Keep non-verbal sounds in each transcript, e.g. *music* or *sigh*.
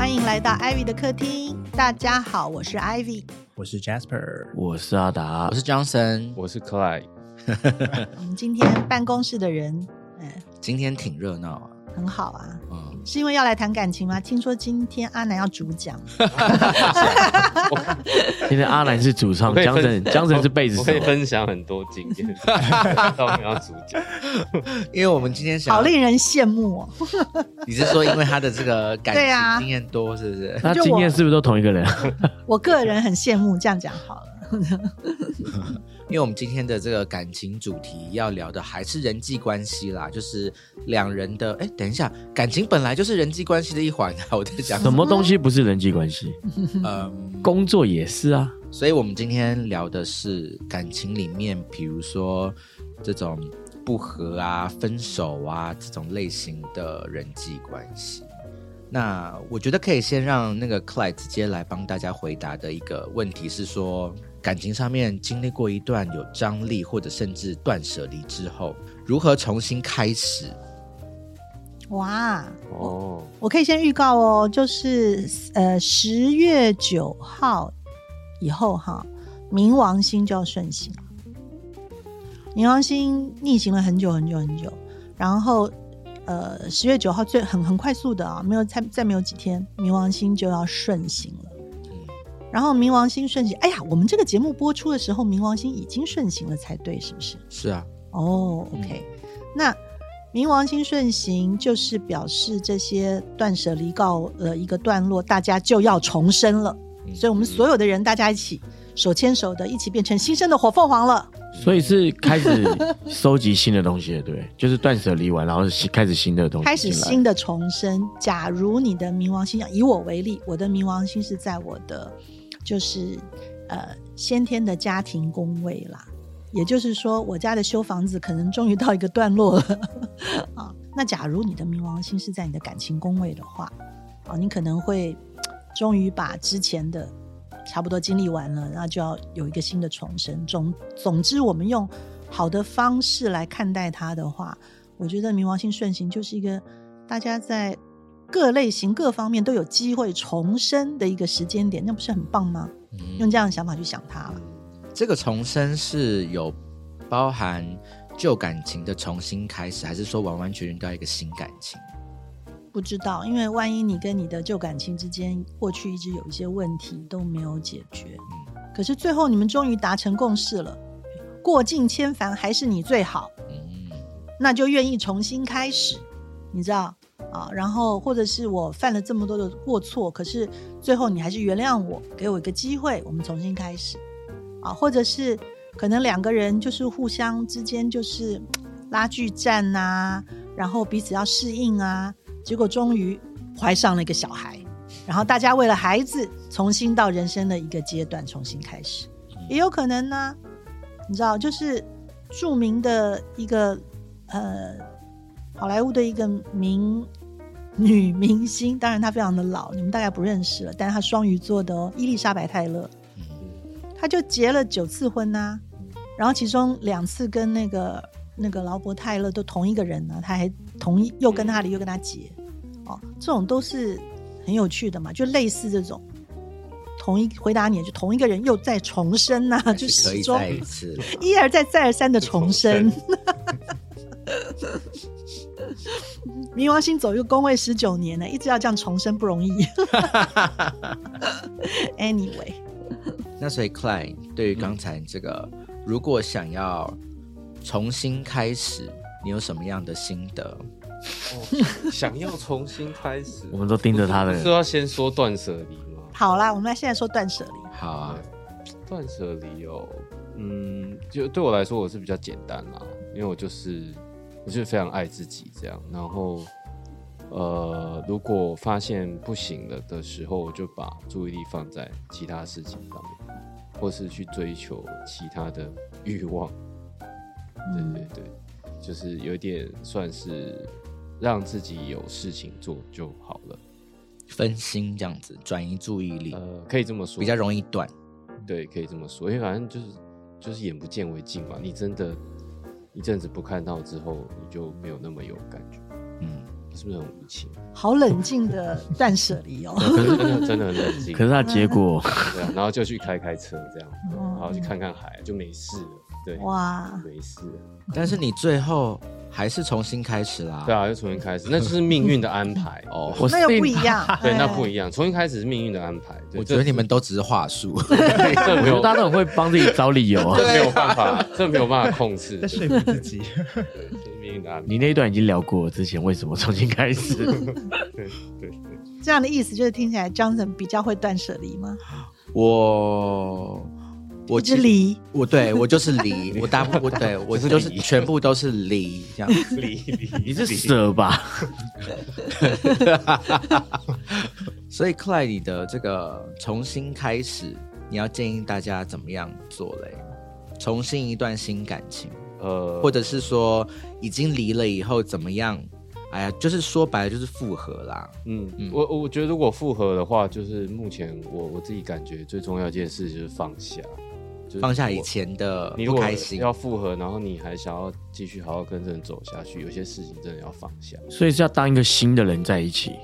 欢迎来到 Ivy 的客厅。大家好，我是 Ivy。我是 Jasper，我是阿达。我，是 Johnson，我是 Clyde，*laughs* 我们今天办公室的人，嗯，今天挺热闹啊，很好啊。嗯，是因为要来谈感情吗？听说今天阿南要主讲，*laughs* 今天阿南是主唱，江神江神是贝斯手我可，以分享很多经验，到我们要主讲，*laughs* 因为我们今天想，好令人羡慕哦。*laughs* 你是说因为他的这个感情经验多，是不是？那经验是不是都同一个人？我个人很羡慕，这样讲好了。因为我们今天的这个感情主题要聊的还是人际关系啦，就是两人的。哎，等一下，感情本来就是人际关系的一环啊，*laughs* 我在讲什么东西不是人际关系？嗯，工作也是啊。所以我们今天聊的是感情里面，比如说这种不和啊、分手啊这种类型的人际关系。那我觉得可以先让那个 Clyde 直接来帮大家回答的一个问题是说，感情上面经历过一段有张力或者甚至断舍离之后，如何重新开始？哇，哦，我可以先预告哦，就是呃十月九号以后哈，冥王星就要顺行。冥王星逆行了很久很久很久，然后呃十月九号最很很快速的啊，没有再再没有几天，冥王星就要顺行了。然后冥王星顺行，哎呀，我们这个节目播出的时候，冥王星已经顺行了才对，是不是？是啊，哦，OK，、那冥王星顺行就是表示这些断舍离告了一个段落，大家就要重生了。嗯所以，我们所有的人大家一起手牵手的，一起变成新生的火凤凰了。所以是开始收集新的东西了，对？就是断舍离完，然后是开始新的东西，开始新的重生。假如你的冥王星，以我为例，我的冥王星是在我的就是呃先天的家庭宫位啦，也就是说，我家的修房子可能终于到一个段落了 *laughs* 啊。那假如你的冥王星是在你的感情宫位的话，啊，你可能会终于把之前的差不多经历完了，那就要有一个新的重生。总总之，我们用好的方式来看待它的话，我觉得冥王星顺行就是一个大家在各类型各方面都有机会重生的一个时间点，那不是很棒吗？用这样的想法去想它了。这个重生是有包含旧感情的重新开始，还是说完完全全都要一个新感情？不知道，因为万一你跟你的旧感情之间过去一直有一些问题都没有解决，可是最后你们终于达成共识了，过尽千帆还是你最好，嗯，那就愿意重新开始，你知道啊？然后或者是我犯了这么多的过错，可是最后你还是原谅我，给我一个机会，我们重新开始啊？或者是可能两个人就是互相之间就是拉锯战呐、然后彼此要适应啊，结果终于怀上了一个小孩，然后大家为了孩子重新到人生的一个阶段重新开始，也有可能呢。你知道，就是著名的一个呃好莱坞的一个明女明星，当然她非常的老，你们大概不认识了，但是她双鱼座的哦，伊丽莎白泰勒，她就结了九次婚呐、然后其中两次跟那个那个劳勃泰勒都同一个人呢、她还同一又跟他离又跟他结，哦，这种都是很有趣的嘛，就类似这种。同一回答你，就同一个人又再重生呐、就可始终。*laughs* 一而再再而三的重生。*laughs* *laughs* 冥王星走一个宫位十九年呢，一直要这样重生不容易。*laughs* anyway，那所以 Klein 对于刚才这个，如果想要重新开始，你有什么样的心得？哦想要重新开始，*laughs* 我们都盯着他的不是要先说断舍离吗？好啦，我们来现在说断舍离。好啊，断舍离哦，嗯，就对我来说我是比较简单啦，因为我就是我就是非常爱自己这样，然后呃，如果发现不行了的时候，我就把注意力放在其他事情上面，或是去追求其他的欲望。嗯对对对，就是有点算是让自己有事情做就好了。分心这样子，转移注意力，呃，可以这么说，比较容易断。对，可以这么说，因为反正就是就是眼不见为净嘛。你真的一阵子不看到之后，你就没有那么有感觉。嗯，是不是很无情？好冷静的断舍离哦。*laughs* 真的真的很冷静。可是他结果对啊，然后就去开开车这样，嗯然后去看看海，就没事了。对，哇，没事。但是你最后还是重新开始啦。对啊，又重新开始，那就是命运的安排。*laughs* 哦，我那又不一样。*laughs* 对，那哎不一样。重新开始是命运的安排。我觉得你们都只是话术。*laughs* 大家都很会帮自己找理由啊。这没有办法，这没有办法控制。在对说服自己。命运的安排。你那一段已经聊过了，之前为什么重新开始？对对对，这样的意思就是听起来 Johnson 比较会断舍离吗？我我一直离，我对我就是离，我大部我对我就是全部都是离这样。*laughs* 离离你是蛇吧？*laughs* 所以 Clay 你的这个重新开始，你要建议大家怎么样做嘞？重新一段新感情，呃，或者是说已经离了以后怎么样？哎呀，就是说白了就是复合啦。嗯嗯，我我觉得如果复合的话，就是目前我我自己感觉最重要一件事就是放下，就是放下以前的你如果不开心，要复合，然后你还想要继续好好跟这人走下去，有些事情真的要放下。所以是要当一个新的人在一起。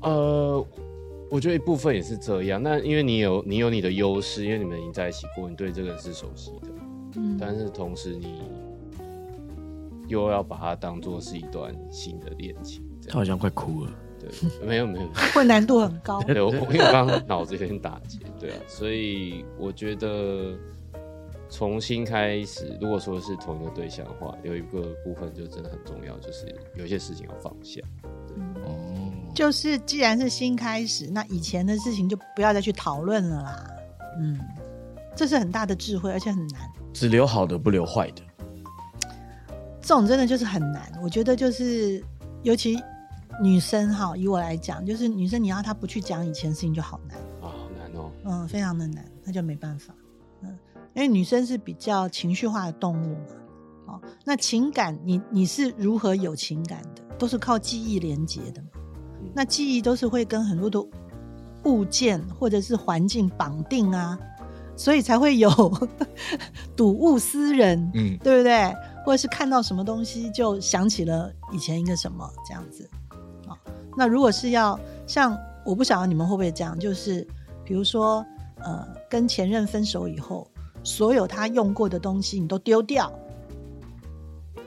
呃，我觉得一部分也是这样。那因为你有你有你的优势，因为你们已经在一起过，你对这个人是熟悉的，嗯，但是同时你又要把它当做是一段新的恋情，这样他好像快哭了。对，没有没有。*laughs* 会难度很高。对，我我因为刚刚脑子有点打结，对啊，所以我觉得重新开始，如果说是同一个对象的话，有一个部分就真的很重要，就是有些事情要放下。哦，就是既然是新开始，那以前的事情就不要再去讨论了啦。嗯，这是很大的智慧，而且很难。只留好的，不留坏的。这种真的就是很难。我觉得就是，尤其女生哈，以我来讲，就是女生你要她不去讲以前的事情就好难，啊，好难哦。嗯，非常的难，那就没办法，嗯，因为女生是比较情绪化的动物嘛，哦，那情感你你是如何有情感的，都是靠记忆连接的嘛，嗯。那记忆都是会跟很多的物件或者是环境绑定啊，所以才会有 *laughs* 睹物思人，嗯，对不对？或者是看到什么东西就想起了以前一个什么这样子。啊、那如果是要像我不晓得你们会不会这样，就是比如说呃跟前任分手以后，所有他用过的东西你都丢掉，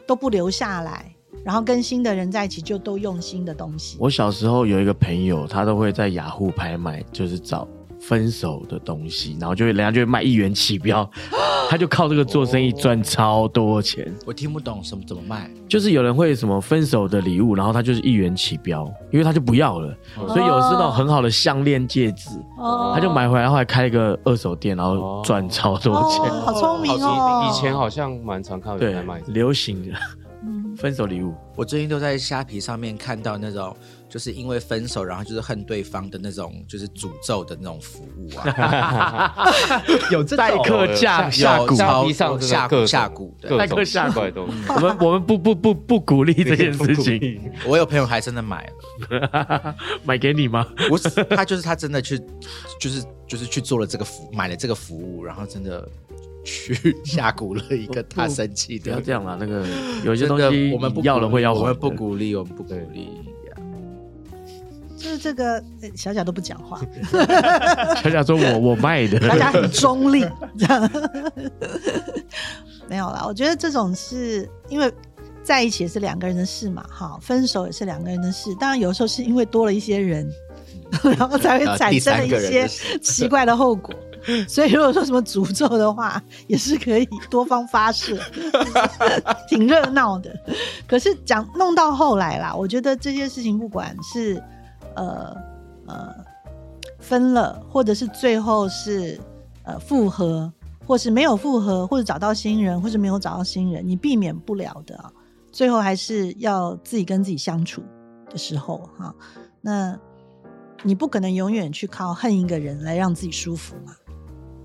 都不留下来，然后跟新的人在一起就都用新的东西。我小时候有一个朋友，他都会在雅虎拍卖，就是找分手的东西，然后就会人家就会卖一元起标，他就靠这个做生意赚超多钱。我听不懂什么怎么卖。就是有人会什么分手的礼物，然后他就是一元起标，因为他就不要了，所以有的是那种很好的项链、戒指，哦他就买回来，后来开一个二手店，然后赚超多钱。哦，好聪明哦！以前好像蛮常看到有对人在卖，流行的嗯分手礼物，我最近都在虾皮上面看到那种，就是因为分手，然后就是恨对方的那种，就是诅咒的那种服务啊，*laughs* 有这种代客下下有蛊，下各种下蛊的代客下奇怪的东西。我们我们不不不不鼓励这件事情，*laughs* 我有朋友还真的买了，*laughs* 买给你吗？不是他就是他真的去，就是就是去做了这个服，买了这个服务，然后真的去下蛊了一个他生气的。不要这样啦，那个有些真的东西我们不要了会要我们不鼓励，我们不鼓励。就是这个呃小贾都不讲话，*laughs* 小贾说我我卖的，大家很 *laughs* 中立，这样 *laughs* 没有啦。我觉得这种是因为在一起也是两个人的事嘛，哈，分手也是两个人的事。当然有时候是因为多了一些人，然后才会啊产生了一些奇怪的后果。所以如果说什么诅咒的话，也是可以多方发射，挺热闹的。可是讲弄到后来啦，我觉得这些事情不管是呃呃分了，或者是最后是呃复合，或是没有复合，或者找到新人，或是没有找到新人，你避免不了的啊。最后还是要自己跟自己相处的时候哈、那你不可能永远去靠恨一个人来让自己舒服嘛。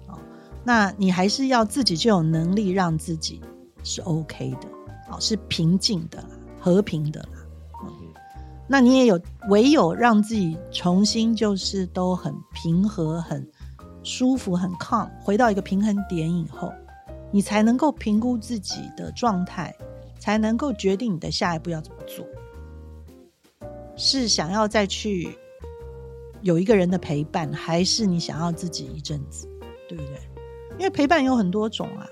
哦，那你还是要自己就有能力让自己是 OK 的，哦，是平静的，和平的。那你也有唯有让自己重新就是都很平和、很舒服、很康回到一个平衡点以后，你才能够评估自己的状态，才能够决定你的下一步要怎么做。是想要再去有一个人的陪伴，还是你想要自己一阵子，对不对？因为陪伴有很多种啊，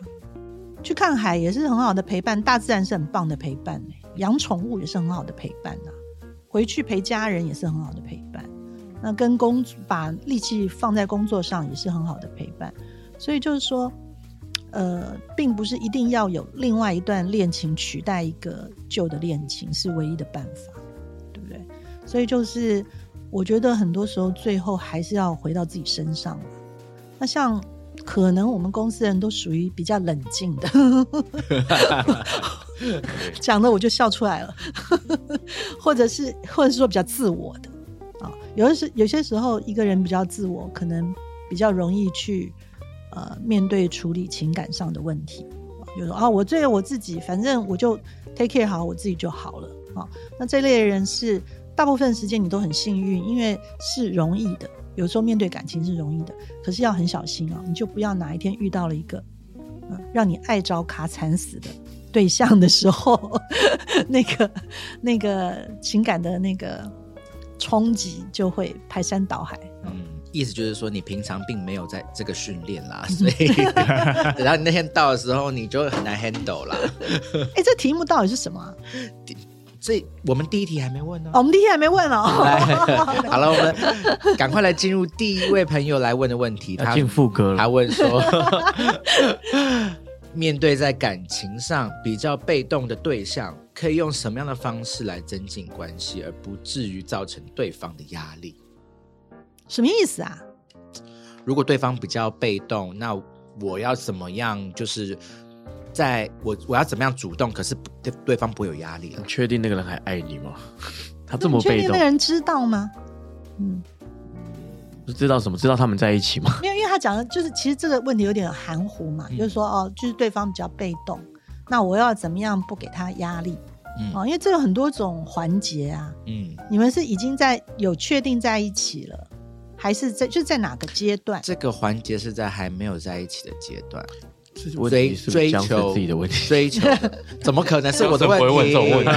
去看海也是很好的陪伴，大自然是很棒的陪伴、欸，养宠物也是很好的陪伴呐、回去陪家人也是很好的陪伴。那跟工把力气放在工作上也是很好的陪伴，所以就是说，呃，并不是一定要有另外一段恋情取代一个旧的恋情是唯一的办法，对不对？所以就是我觉得很多时候最后还是要回到自己身上了。那像可能我们公司人都属于比较冷静的，*laughs* 讲的我就笑出来了，*laughs* 或者是或者是说比较自我的。啊，有的是有些时候一个人比较自我，可能比较容易去呃面对处理情感上的问题。就说啊，我对我自己，反正我就 take care 好我自己就好了啊。那这类人是大部分时间你都很幸运，因为是容易的。有时候面对感情是容易的，可是要很小心啊，你就不要哪一天遇到了一个嗯让你爱着卡惨死的对象的时候，*laughs* 那个那个情感的那个。冲击就会排山倒海。嗯，意思就是说你平常并没有在这个训练啦，所以 *laughs* 等到你那天到的时候，你就很难 handle 啦。*laughs* 哎，这题目到底是什么、啊？这我们第一题还没问呢、哦，我们第一题还没问哦。好了，我们赶快来进入第一位朋友来问的问题。他要进副歌了他了，问说，面对在感情上比较被动的对象，可以用什么样的方式来增进关系，而不至于造成对方的压力？什么意思啊？如果对方比较被动，那我要怎么样？就是在我我要怎么样主动？可是对对方不会有压力了你。确定那个人还爱你吗？*laughs* 他这么被动你确定那个，人知道吗？嗯，不知道什么？知道他们在一起吗？没有，因为他讲的就是，其实这个问题有点含糊嘛，嗯就是说哦，就是对方比较被动，那我要怎么样不给他压力？嗯哦，因为这有很多种环节啊。嗯，你们是已经在有确定在一起了，还是在就在哪个阶段？这个环节是在还没有在一起的阶段，问追追求自己的问题？追求 *laughs* 怎么可能是我的问题？不会问这种问题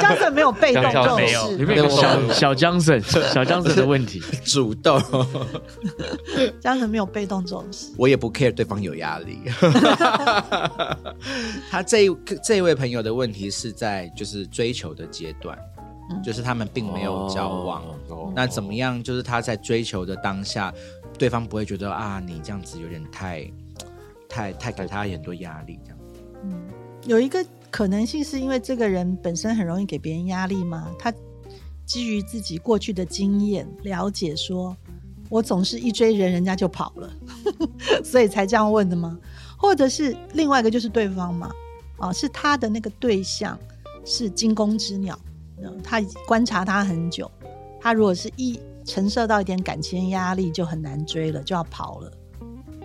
这样子没有被动没有，里面有小小江省，小江省的问题。*laughs* 主动，这样子没有被动这种事。我也不 care 对方有压力。*laughs* 他这一这一位朋友的问题是在就是追求的阶段，嗯就是他们并没有交往。哦那怎么样？就是他在追求的当下，对方不会觉得啊，你这样子有点太太太给他很多压力，这样。嗯，有一个可能性是因为这个人本身很容易给别人压力吗？他基于自己过去的经验了解说，我总是一追人，人家就跑了，*laughs* 所以才这样问的吗？或者是另外一个就是对方嘛，啊，是他的那个对象是惊弓之鸟，嗯他观察他很久，他如果是一承受到一点感情压力，就很难追了，就要跑了，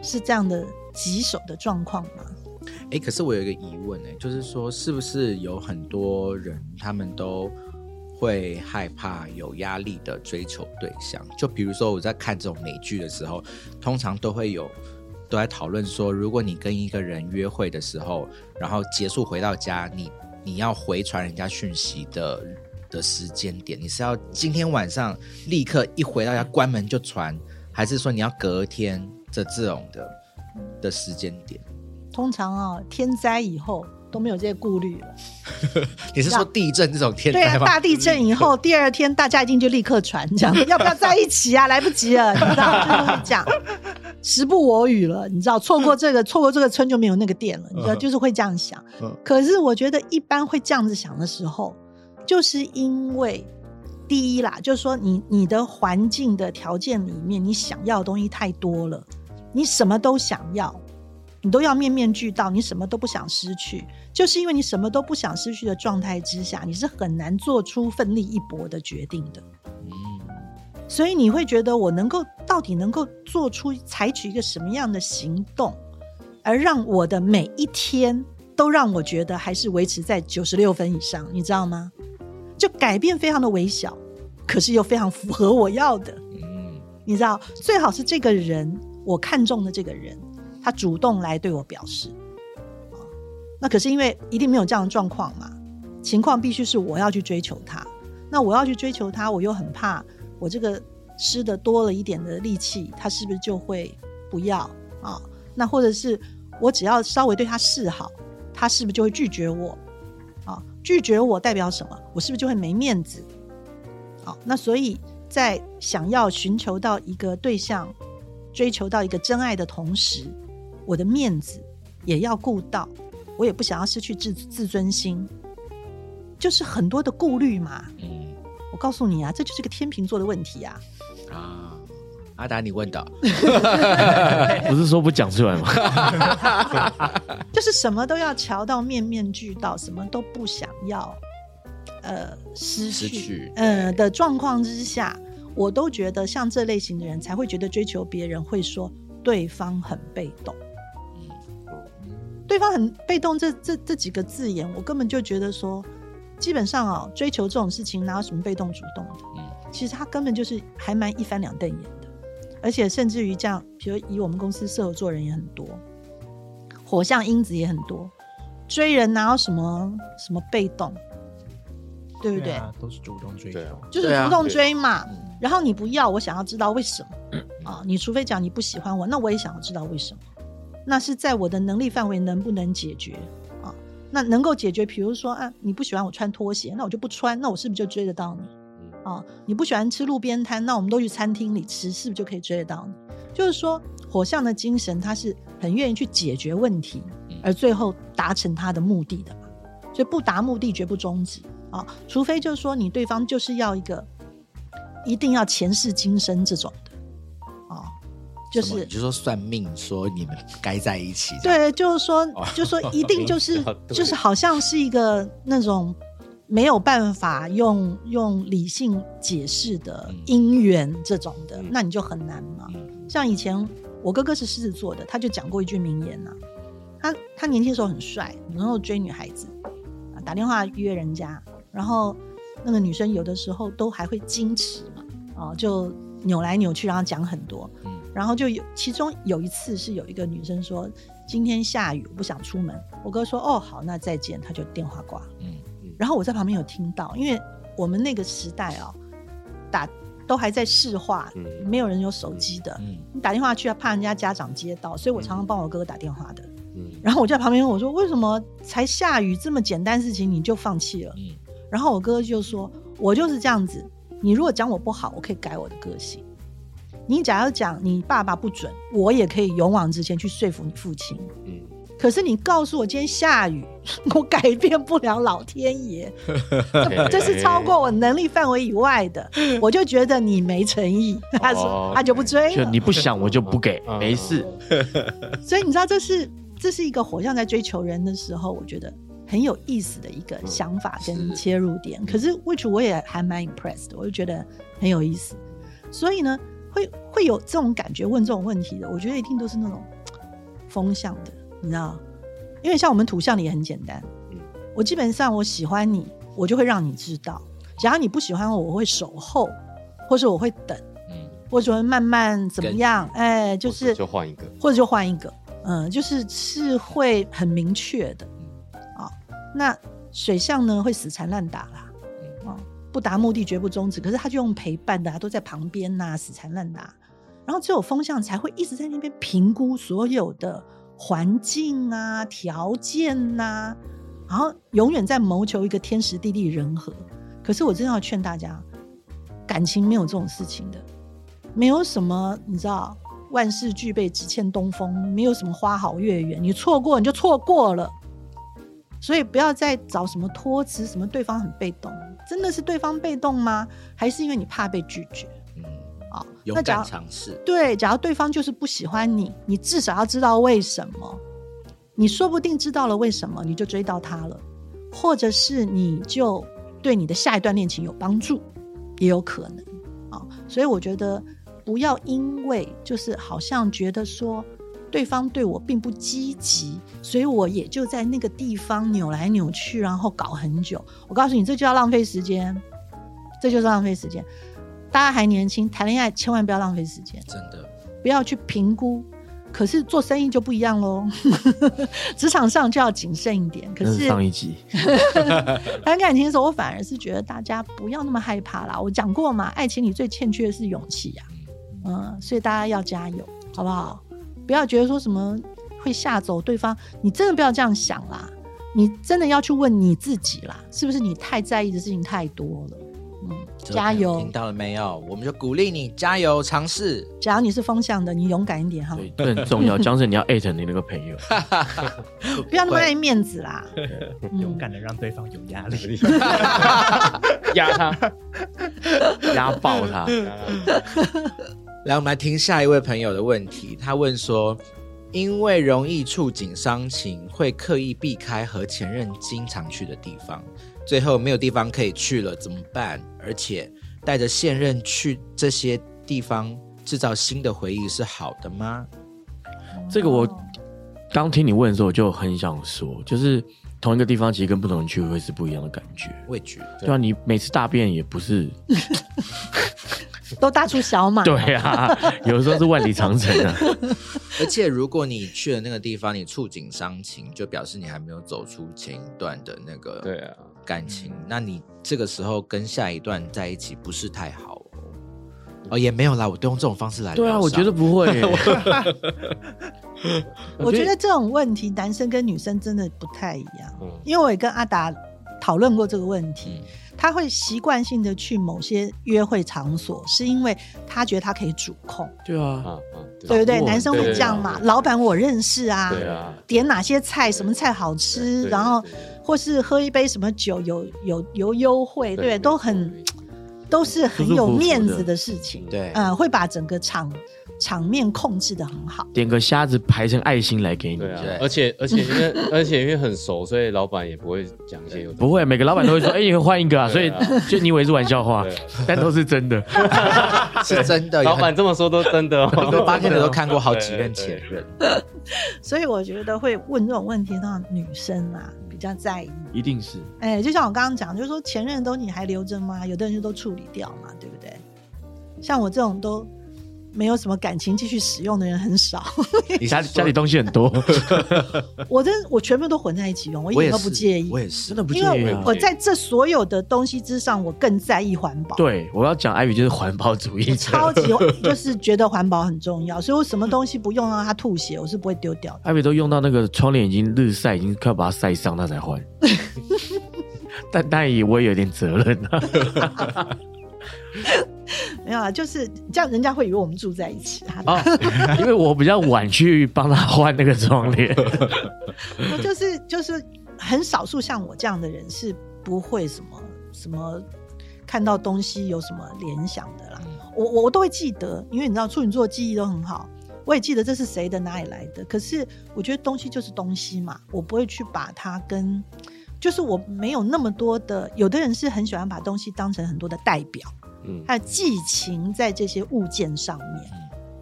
是这样的棘手的状况吗？哎，可是我有一个疑问哎，就是说，是不是有很多人他们都会害怕有压力的追求对象？就比如说我在看这种美剧的时候，通常都会有都在讨论说，如果你跟一个人约会的时候，然后结束回到家，你你要回传人家讯息的的时间点，你是要今天晚上立刻一回到家关门就传，还是说你要隔天这这种的的时间点？通常啊，天灾以后都没有这些顾虑了。*laughs* 你是说地震这种天对啊，灾吗？大地震以后，第二天大家一定就立刻传，这样要不要在一起啊？来不及了，你知道，就是会这样，*laughs* 时不我与了，你知道，错过这个，*laughs* 错过这个村就没有那个店了，你知道，嗯就是会这样想嗯。可是我觉得一般会这样子想的时候，就是因为第一啦，就是说你你的环境的条件里面，你想要的东西太多了，你什么都想要。你都要面面俱到，你什么都不想失去，就是因为你什么都不想失去的状态之下，你是很难做出奋力一搏的决定的。嗯所以你会觉得我能够到底能够做出采取一个什么样的行动，而让我的每一天都让我觉得还是维持在九十六分以上，你知道吗？就改变非常的微小，可是又非常符合我要的。嗯你知道，最好是这个人我看中的这个人，他主动来对我表示。啊那可是因为一定没有这样的状况嘛，情况必须是我要去追求他。那我要去追求他，我又很怕我这个施的多了一点的力气，他是不是就会不要啊？那或者是我只要稍微对他示好，他是不是就会拒绝我？啊，拒绝我代表什么？我是不是就会没面子？好，那所以在想要寻求到一个对象，追求到一个真爱的同时，我的面子也要顾到，我也不想要失去自自尊心，就是很多的顾虑嘛。嗯我告诉你啊，这就是个天秤座的问题啊。啊，阿达你问的，*laughs* 不是说不讲出来吗？*laughs* 就是什么都要瞧到面面俱到，什么都不想要，呃，失去，失去呃的状况之下，我都觉得像这类型的人才会觉得追求别人会说对方很被动，对方很被动这这这几个字眼，我根本就觉得说，基本上哦，追求这种事情哪有什么被动主动的？嗯其实他根本就是还蛮一翻两瞪眼的，而且甚至于这样，比如以我们公司适合做人也很多，火象因子也很多，追人哪有什么什么被动，对不对？啊，都是主动追求就是主动追嘛。嗯然后你不要，我想要知道为什么啊？你除非讲你不喜欢我，那我也想要知道为什么。那是在我的能力范围能不能解决啊？那能够解决，比如说啊，你不喜欢我穿拖鞋，那我就不穿，那我是不是就追得到你？啊，你不喜欢吃路边摊，那我们都去餐厅里吃，是不是就可以追得到你？就是说，火象的精神，他是很愿意去解决问题，而最后达成他的目的的嘛。所以不达目的绝不终止啊，除非就是说你对方就是要一个一定要前世今生这种的啊，就是你就说算命说你们该在一起，对，就是说哦，就是说 *laughs* 一定就是就是好像是一个那种没有办法用用理性解释的嗯。姻缘这种的，嗯。那你就很难嘛。嗯。像以前我哥哥是狮子座的，他就讲过一句名言呐、他他年轻的时候很帅，然后追女孩子啊，打电话约人家，然后那个女生有的时候都还会矜持嘛，哦，就扭来扭去，然后讲很多，嗯然后就有其中有一次是有一个女生说今天下雨，我不想出门，我哥说哦好，那再见，他就电话挂了。嗯然后我在旁边有听到，因为我们那个时代哦，打都还在市话，嗯没有人有手机的，嗯你打电话去怕人家家长接到，所以我常常帮我哥哥打电话的。嗯然后我就在旁边问我说：“为什么才下雨这么简单事情你就放弃了嗯？”然后我哥就说：“我就是这样子，你如果讲我不好，我可以改我的个性。你假如讲你爸爸不准，我也可以勇往直前去说服你父亲。嗯可是你告诉我今天下雨，*laughs* 我改变不了老天爷，*laughs* 这这是超过我能力范围以外的，我就觉得你没诚意。*laughs* 他说哦他就不追了。就你不想我就不给，嗯没事。所以你知道，这是这是一个火象在追求人的时候，我觉得很有意思的一个想法跟切入点。可是 which 我也还蛮 impressed，的我就觉得很有意思。所以呢，会会有这种感觉问这种问题的，我觉得一定都是那种风向的，你知道？因为像我们土象的也很简单，嗯我基本上我喜欢你，我就会让你知道；假如你不喜欢我，我会守候，或者我会等，嗯或者会慢慢怎么样？哎，就是就换一个，或者就换一个，嗯，就是是会很明确的，啊、那水象呢会死缠烂打啦，哦、不达目的绝不终止。可是他就用陪伴的、啊，都在旁边呐、死缠烂打。然后只有风象才会一直在那边评估所有的环境啊、条件呐、然后永远在谋求一个天时地利人和。可是我真的要劝大家，感情没有这种事情的，没有什么你知道，万事俱备只欠东风，没有什么花好月圆，你错过你就错过了。所以不要再找什么托词，什么对方很被动，真的是对方被动吗？还是因为你怕被拒绝嗯，啊？勇那假如敢尝试，对，假如对方就是不喜欢你，你至少要知道为什么。你说不定知道了为什么，你就追到他了，或者是你就对你的下一段恋情有帮助，也有可能啊。所以我觉得不要因为就是好像觉得说对方对我并不积极，所以我也就在那个地方扭来扭去，然后搞很久。我告诉你，这就要浪费时间，这就是浪费时间。大家还年轻，谈恋爱千万不要浪费时间。真的，不要去评估可是做生意就不一样喽，*laughs* 职场上就要谨慎一点。可那是是上一集，谈感情的时候，我反而是觉得大家不要那么害怕啦。我讲过嘛，爱情里最欠缺的是勇气呀、嗯，所以大家要加油，好不好？不要觉得说什么会吓走对方，你真的不要这样想啦。你真的要去问你自己啦，是不是你太在意的事情太多了？嗯，加油听！到了没有？我们就鼓励你加油尝试。假如你是风向的，你勇敢一点哈，对，这很重要。*laughs* 江神，你要艾特你那个朋友，*laughs* 不要那么爱面子啦。勇敢的让对方有压力。*laughs* 压他，压爆他。来，我们来听下一位朋友的问题。他问说：“因为容易触景伤情，会刻意避开和前任经常去的地方，最后没有地方可以去了，怎么办？而且带着现任去这些地方，制造新的回忆是好的吗？这个我刚听你问的时候，我就很想说，就是同一个地方，其实跟不同人去会是不一样的感觉。味觉对啊，你每次大便也不是，*laughs* 都大出小马。*laughs* 对啊，有的时候是万里长城啊。*laughs* 而且如果你去了那个地方，你触景伤情，就表示你还没有走出前一段的那个对啊，感情，那你这个时候跟下一段在一起不是太好哦。哦，也没有啦，我都用这种方式来对啊，我觉得不会。*laughs* 我觉得这种问题，男生跟女生真的不太一样。嗯因为我也跟阿达讨论过这个问题，嗯他会习惯性的去某些约会场所，是因为他觉得他可以主控，对啊，啊啊，对不对？男生会这样嘛？老板我认识啊，对啊，点哪些菜，什么菜好吃，然后或是喝一杯什么酒有有有优惠，对？都很都是很有面子的事情，对嗯，会把整个场场面控制的很好。点个虾子排成爱心来给你。对啊，而且而且因为 *laughs* 而且因为很熟，所以老板也不会讲一些有不会，每个老板都会说：“哎、你换一个啊！”所以 *laughs* 就你以为是玩笑话对，但都是真的。*laughs* 是真的。老板这么说都真的很多哦，八天的都看过好几任对前任，所以我觉得会问这种问题的女生啊比较在意。一定是哎，就像我刚刚讲，就是说前任都你还留着吗？有的人就都处理掉嘛，对不对？像我这种都没有什么感情继续使用的人很少，*laughs* 你家里家里东西很多，*laughs* 我真我全部都混在一起用，我一点都不介意我。也是真的不介因为我。在这所有的东西之上，我更在意环保。对，我要讲艾比就是环保主义者，超级就是觉得环保很重要，所以我什么东西不用让它吐血，我是不会丢掉的。艾比都用到那个窗帘已经日晒，已经快要把它晒伤，他才换。*laughs* 但但也我也有点责任啊。没有啊，就是这样，人家会以为我们住在一起啊。啊，*laughs* 因为我比较晚去帮他换那个窗帘。*laughs* 我就是就是很少数像我这样的人是不会什么什么看到东西有什么联想的啦。我我我都会记得，因为你知道处女座记忆都很好，我也记得这是谁的哪里来的。可是我觉得东西就是东西嘛，我不会去把它跟。就是我没有那么多的，有的人是很喜欢把东西当成很多的代表，嗯，还有寄情在这些物件上面。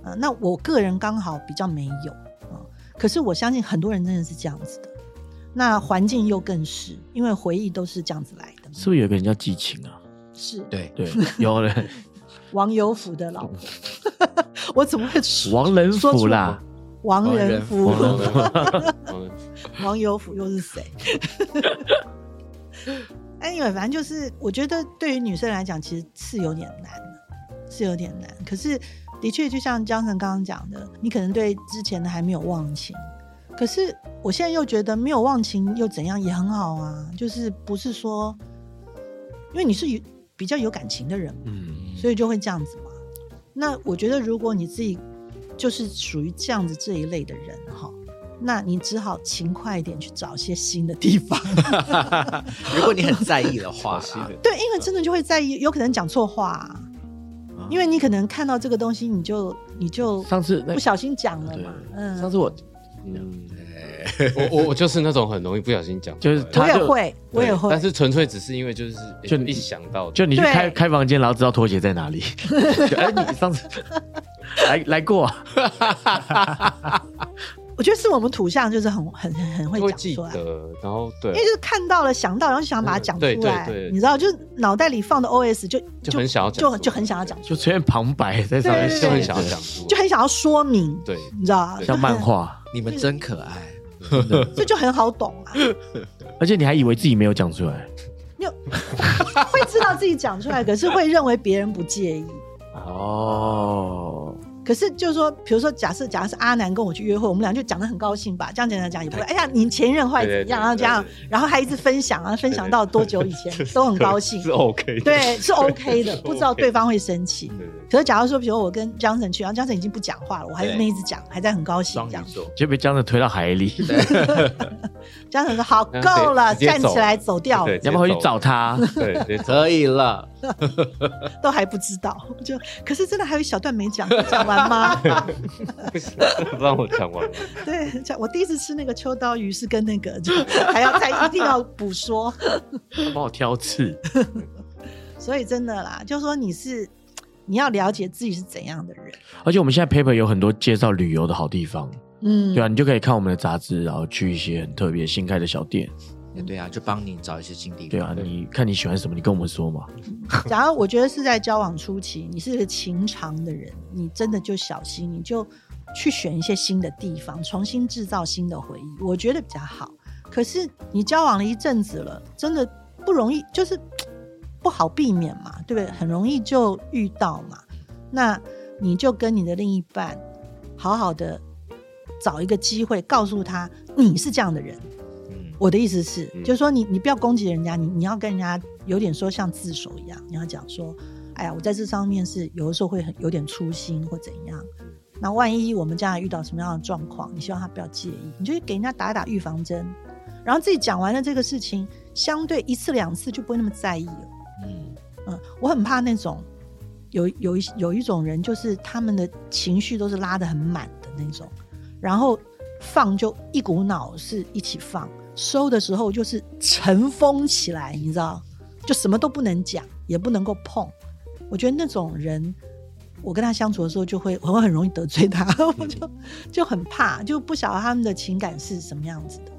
啊、那我个人刚好比较没有啊、可是我相信很多人真的是这样子的。那环境又更是，因为回忆都是这样子来的。是不是有个人叫寄情啊？是。对，对，有人 *laughs* 王有福的老婆，*laughs* 我怎么会说 *laughs* 王仁说出甫。啦，王仁福？王有福又是谁？anyway，反正就是，我觉得对于女生来讲，其实是有点难，是有点难。可是，的确就像江晨刚刚讲的，你可能对之前的还没有忘情，可是我现在又觉得没有忘情又怎样也很好啊，就是不是说，因为你是有比较有感情的人，嗯，所以就会这样子嘛。那我觉得，如果你自己就是属于这样子这一类的人哈，那你只好勤快一点去找一些新的地方。*laughs* 如果你很在意的话啦，对，因为真的就会在意，有可能讲错话、啊，因为你可能看到这个东西，你就你就上次不小心讲了嘛。嗯，上次我嗯，我我我就是那种很容易不小心讲就是我他就也会，我也会，但是纯粹只是因为就是就就一想到就你去对。开开房间，然后知道拖鞋在哪里。*laughs* 就哎，你上次来来过啊，*laughs* 我觉得是我们土象就是很很很很会讲出来。得，然后对。因为，就是看到了、想到，然后就想把它讲出来，嗯对。对对你知道，就是脑袋里放的 OS 就就很想要讲出来。就就很想要讲出就出现旁白在上面就很想要讲出，就很想要说明，对，你知道吗？像漫画，*laughs* 你们真可爱。这 *laughs* 就很好懂啊，而且你还以为自己没有讲出来，你有。*laughs* 会知道自己讲出来，可是会认为别人不介意。哦，可是就是说，比如说，假设假设是阿南跟我去约会，我们俩就讲的很高兴吧，这样讲讲讲也不会。哎呀，你前任后来怎样？对对对然后这样然后还一直分享啊，分享到多久以前都很高兴 *laughs* 是，OK 的，对，是 OK 的，*laughs* 不知道对方会生气。可是假如说，比如我跟江晨去，然后江晨已经不讲话了，我还是那一直讲，还在很高兴这样。就被这样子推到海里，*laughs* 江晨说：“好，*laughs* 嗯够了，站起来走掉。对，要不要回去找他？对，可以了。*laughs* 都还不知道，就可是真的还有一小段没讲，讲完吗？不让我讲完了。对，讲我第一次吃那个秋刀鱼是跟那个，就还要再一定要补说，帮我挑刺，所以真的啦，就说你是你要了解自己是怎样的人，而且我们现在 paper 有很多介绍旅游的好地方，嗯，对啊，你就可以看我们的杂志，然后去一些很特别新开的小店，对啊，就帮你找一些新地方。对啊，你看你喜欢什么，你跟我们说嘛。假如我觉得是在交往初期，你是个情长的人，你真的就小心，你就去选一些新的地方，重新制造新的回忆，我觉得比较好。可是你交往了一阵子了，真的不容易，就是不好避免嘛，对不对？很容易就遇到嘛。那你就跟你的另一半好好的找一个机会，告诉他你是这样的人。嗯，我的意思是，嗯就是说你你不要攻击人家，你你要跟人家有点说像自首一样，你要讲说，哎呀，我在这上面是有的时候会很有点粗心或怎样。那万一我们将来遇到什么样的状况，你希望他不要介意，你就给人家打打预防针，然后自己讲完了这个事情，相对一次两次就不会那么在意了。嗯，嗯，我很怕那种有有一有一种人，就是他们的情绪都是拉得很满的那种，然后放就一股脑是一起放，收的时候就是尘封起来，你知道，就什么都不能讲，也不能够碰。我觉得那种人，我跟他相处的时候就会我会很容易得罪他，*laughs* 我就就很怕，就不晓得他们的情感是什么样子的。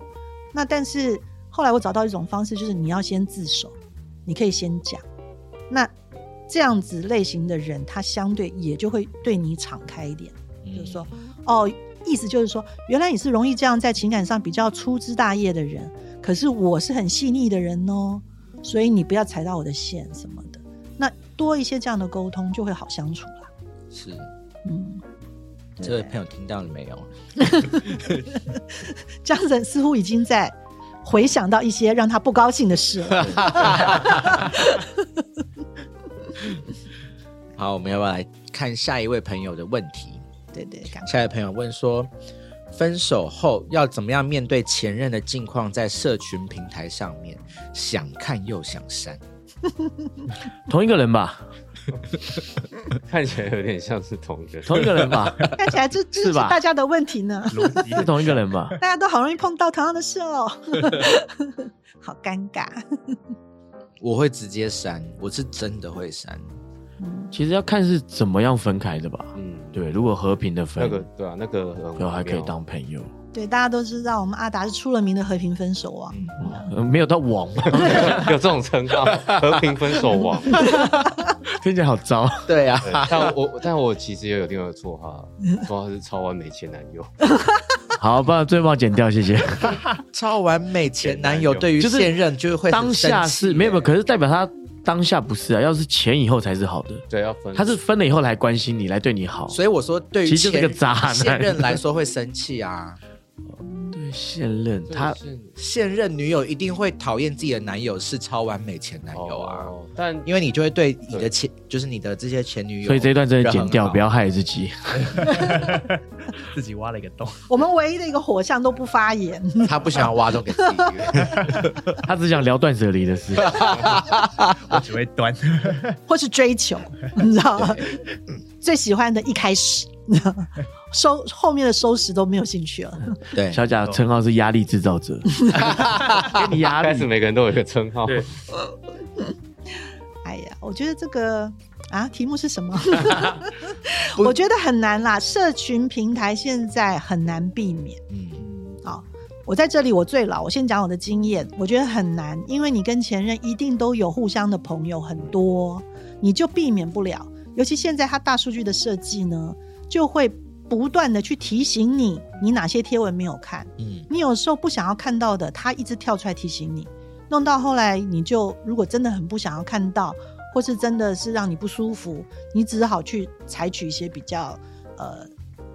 那但是后来我找到一种方式，就是你要先自首，你可以先讲。那这样子类型的人，他相对也就会对你敞开一点，就是说，哦，意思就是说，原来你是容易这样在情感上比较粗枝大叶的人，可是我是很细腻的人哦，所以你不要踩到我的线什么的。那多一些这样的沟通，就会好相处啦。是。嗯，这位朋友听到了没有？*laughs* 江神似乎已经在回想到一些让他不高兴的事了。*laughs* *laughs* 好，我们要不要来看下一位朋友的问题？对对，下一位朋友问说，分手后要怎么样面对前任的近况？在社群平台上面想看又想删，*laughs* 同一个人吧，*laughs* 看起来有点像是同一个人。同一个人吧，看起来这这是是吧大家的问题呢。逻辑是同一个人吧？大家都好容易碰到同样的事哦，好尴尬。我会直接删，我是真的会删。嗯，其实要看是怎么样分开的吧。嗯，对，如果和平的分，那个对啊，那个朋友还可以妙当朋友，对，大家都知道我们阿达是出了名的和平分手王。呃没有到网，*laughs* 有这种称号，和平分手王。*laughs* 听起来好糟。对啊，对但我但我其实也有另外一个绰号，绰号是超完美前男友。好，把最棒剪掉，谢谢。*laughs* 超完美前男友对于就是现任就是会很当下生是没有，没有可是代表他当下不是啊，要是前以后才是好的。对，要分。他是分了以后来关心你，来对你好。所以我说，对于其实就是前个渣男现任来说会生气啊。对现任他是现任女友一定会讨厌自己的男友是超完美前男友啊，哦但因为你就会对你的前，就是你的这些前女友，所以这一段真的剪掉，不要害自己。自己挖了一个洞，*laughs* 我们唯一的一个火象都不发言，*laughs* 他不想要挖洞给自己 *laughs* 他只想聊断舍离的事。我只会端。或是追求，你知道吗？最喜欢的一开始，收后面的收拾都没有兴趣了。*laughs* 对，小贾称号是压力制造者，*laughs* 给你压开始。每个人都有一个称号。对 *laughs* 哎呀，我觉得这个啊，题目是什么？我觉得很难啦，社群平台现在很难避免。嗯好，我在这里我最老，我先讲我的经验，我觉得很难，因为你跟前任一定都有互相的朋友很多，你就避免不了。尤其现在它大数据的设计呢，就会不断的去提醒你，你哪些贴文没有看，嗯。你有时候不想要看到的，他一直跳出来提醒你，弄到后来你就如果真的很不想要看到，或是真的是让你不舒服，你只好去采取一些比较呃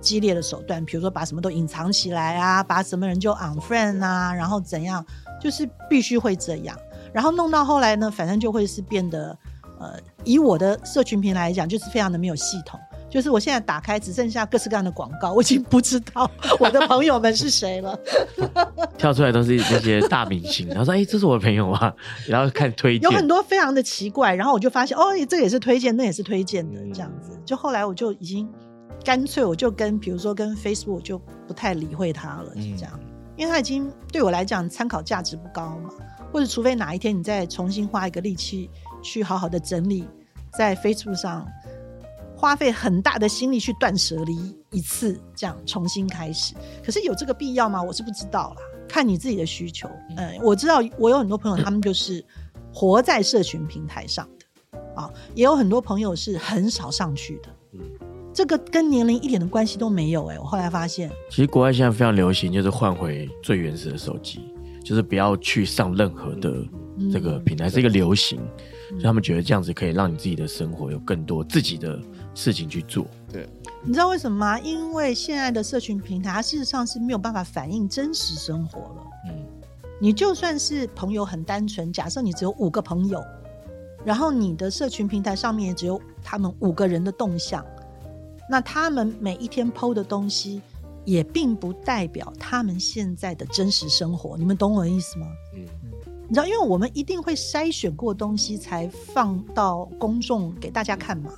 激烈的手段，比如说把什么都隐藏起来啊，把什么人就 unfriend 啊，然后怎样，就是必须会这样，然后弄到后来呢，反正就会是变得呃，以我的社群平台来讲，就是非常的没有系统。就是我现在打开只剩下各式各样的广告，我已经不知道 *laughs* 我的朋友们是谁了。*laughs* 跳出来都是那些大明星，然后说：“哎、这是我的朋友啊。*laughs* ”然后看推荐有，很多非常的奇怪，然后我就发现哦，这也是推荐，那也是推荐的，嗯这样子。就后来我就已经干脆我就跟比如说跟 Facebook 我就不太理会它了，是这样，因为它已经对我来讲参考价值不高嘛。或者除非哪一天你再重新花一个力气去好好的整理，在 Facebook 上花费很大的心力去断舍离一次，这样重新开始。可是有这个必要吗？我是不知道啦，看你自己的需求。嗯，我知道我有很多朋友，他们就是活在社群平台上的啊，也有很多朋友是很少上去的。嗯这个跟年龄一点的关系都没有哎、我后来发现，其实国外现在非常流行，就是换回最原始的手机，就是不要去上任何的这个平台，是一个流行。所以他们觉得这样子可以让你自己的生活有更多自己的事情去做。对，你知道为什么吗？因为现在的社群平台，它事实上是没有办法反映真实生活了。嗯你就算是朋友很单纯，假设你只有五个朋友，然后你的社群平台上面也只有他们五个人的动向，那他们每一天 PO 的东西，也并不代表他们现在的真实生活。你们懂我的意思吗？嗯你知道，因为我们一定会筛选过东西才放到公众给大家看嘛，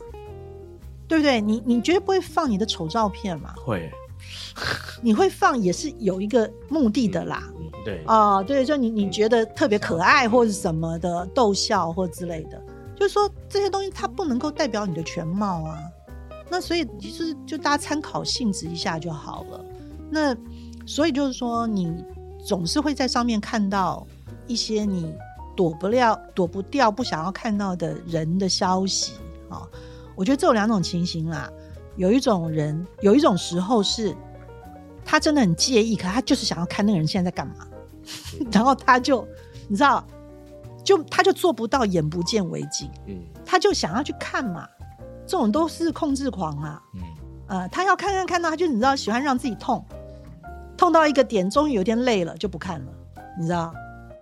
对不对？你你绝对不会放你的丑照片嘛，会，*laughs* 你会放也是有一个目的的啦。嗯，对，哦，对，就你你觉得特别可爱或者什么的逗笑或之类的，就是说这些东西它不能够代表你的全貌啊。那所以其实就大家参考性质一下就好了。那所以就是说，你总是会在上面看到一些你躲不了、躲不掉、不想要看到的人的消息啊、我觉得这有两种情形啦。有一种人，有一种时候是他真的很介意，可他就是想要看那个人现在在干嘛。*laughs* 然后他就你知道，就他就做不到眼不见为净，嗯他就想要去看嘛。这种都是控制狂啊，嗯呃，他要看看看到，他就你知道喜欢让自己痛，痛到一个点，终于有一天累了就不看了，你知道，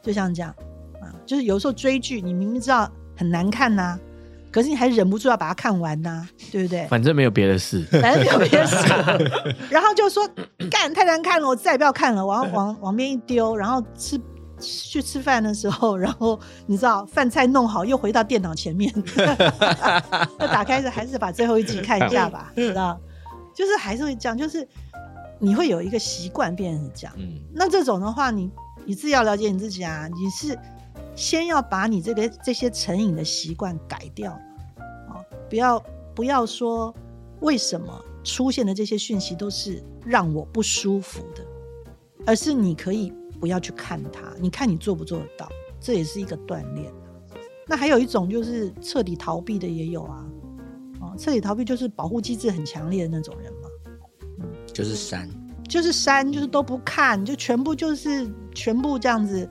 就像这样啊，就是有时候追剧，你明明知道很难看呐、可是你还忍不住要把它看完呐、对不对？反正没有别的事。反正没有别的事，*laughs* 然后就说干太难看了，我再也不要看了，往往往边一丢，然后吃去吃饭的时候，然后你知道饭菜弄好，又回到电脑前面，*laughs* 那打开着还是把最后一集看一下吧，知道？就是还是会这样，就是你会有一个习惯变成这样。嗯那这种的话，你你自己要了解你自己啊，你是先要把你这个这些成瘾的习惯改掉不要不要说为什么出现的这些讯息都是让我不舒服的，而是你可以不要去看它，你看你做不做得到，这也是一个锻炼。那还有一种就是彻底逃避的也有啊，哦，彻底逃避就是保护机制很强烈的那种人嘛。就是删，就是删，就是都不看，就全部就是全部这样子，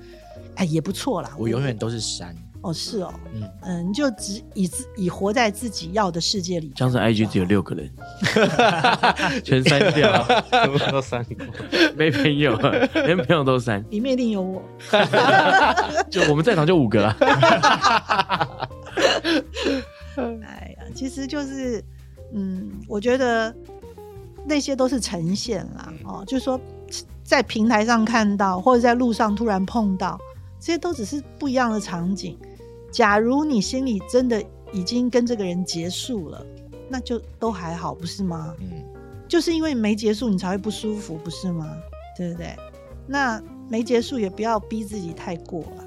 哎，也不错啦。我永远都是删。哦是哦，嗯嗯，你就只以自以活在自己要的世界里。像是 IG 只有六个人，*laughs* 全删掉，都删过。没朋友，连朋友都删，里面一定有我。*laughs* 就我们在场就五个啦。*laughs* 哎呀，其实就是，嗯，我觉得那些都是呈现啦，哦，就是说在平台上看到，或者在路上突然碰到，这些都只是不一样的场景。假如你心里真的已经跟这个人结束了，那就都还好，不是吗？嗯就是因为没结束，你才会不舒服，不是吗？对不对？那没结束也不要逼自己太过了，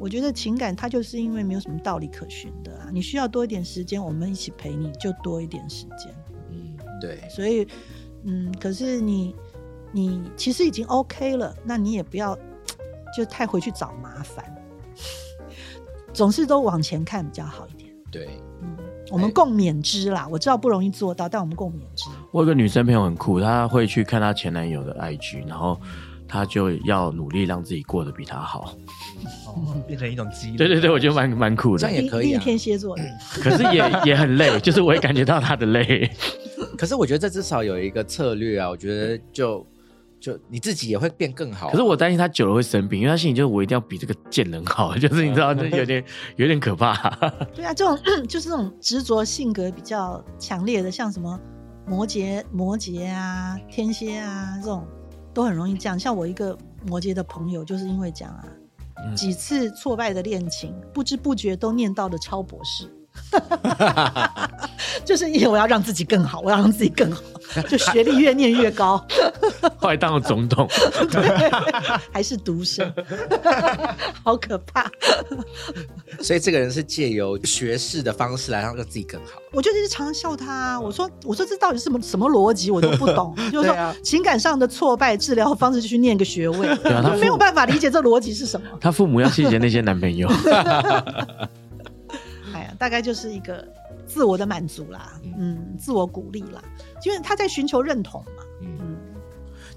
我觉得情感它就是因为没有什么道理可循的啊，你需要多一点时间，我们一起陪你，就多一点时间。嗯，对，所以，嗯，可是你你其实已经 OK 了，那你也不要 *tsk* 就太回去找麻烦，总是都往前看比较好一点。对，嗯，我们共勉之啦。我知道不容易做到，但我们共勉之。我有个女生朋友很酷，她会去看她前男友的 IG，然后她就要努力让自己过得比他好。哦，变成一种激励。对对对，我觉得蛮蛮酷的这样。也可以天蝎座的，可是也也很累，*laughs* 就是我也感觉到她的累。可是我觉得这至少有一个策略啊，我觉得就就你自己也会变更好啊。可是我担心他久了会生病，因为他心里就是我一定要比这个贱人好，*laughs* 就是你知道，这有点 *laughs* 有点可怕。对啊，这种 *coughs* 就是这种执着性格比较强烈的，像什么摩羯、摩羯啊、天蝎啊这种，都很容易这样。像我一个摩羯的朋友，就是因为这样啊，嗯几次挫败的恋情，不知不觉都念到了超博士。*laughs* 就是因为我要让自己更好，我要让自己更好，就学历越念越高，*laughs* 后来当了总统，*laughs* 还是独生，好可怕。所以这个人是借由学士的方式来让自己更好。我就一直常笑他、啊，我说我说这到底是什么什么逻辑，我都不懂。就是说、情感上的挫败治疗方式就去念个学位，没有办法理解这逻辑是什么。他父母要谢谢那些男朋友。大概就是一个自我的满足啦，嗯，自我鼓励啦，因为他在寻求认同嘛。嗯，嗯，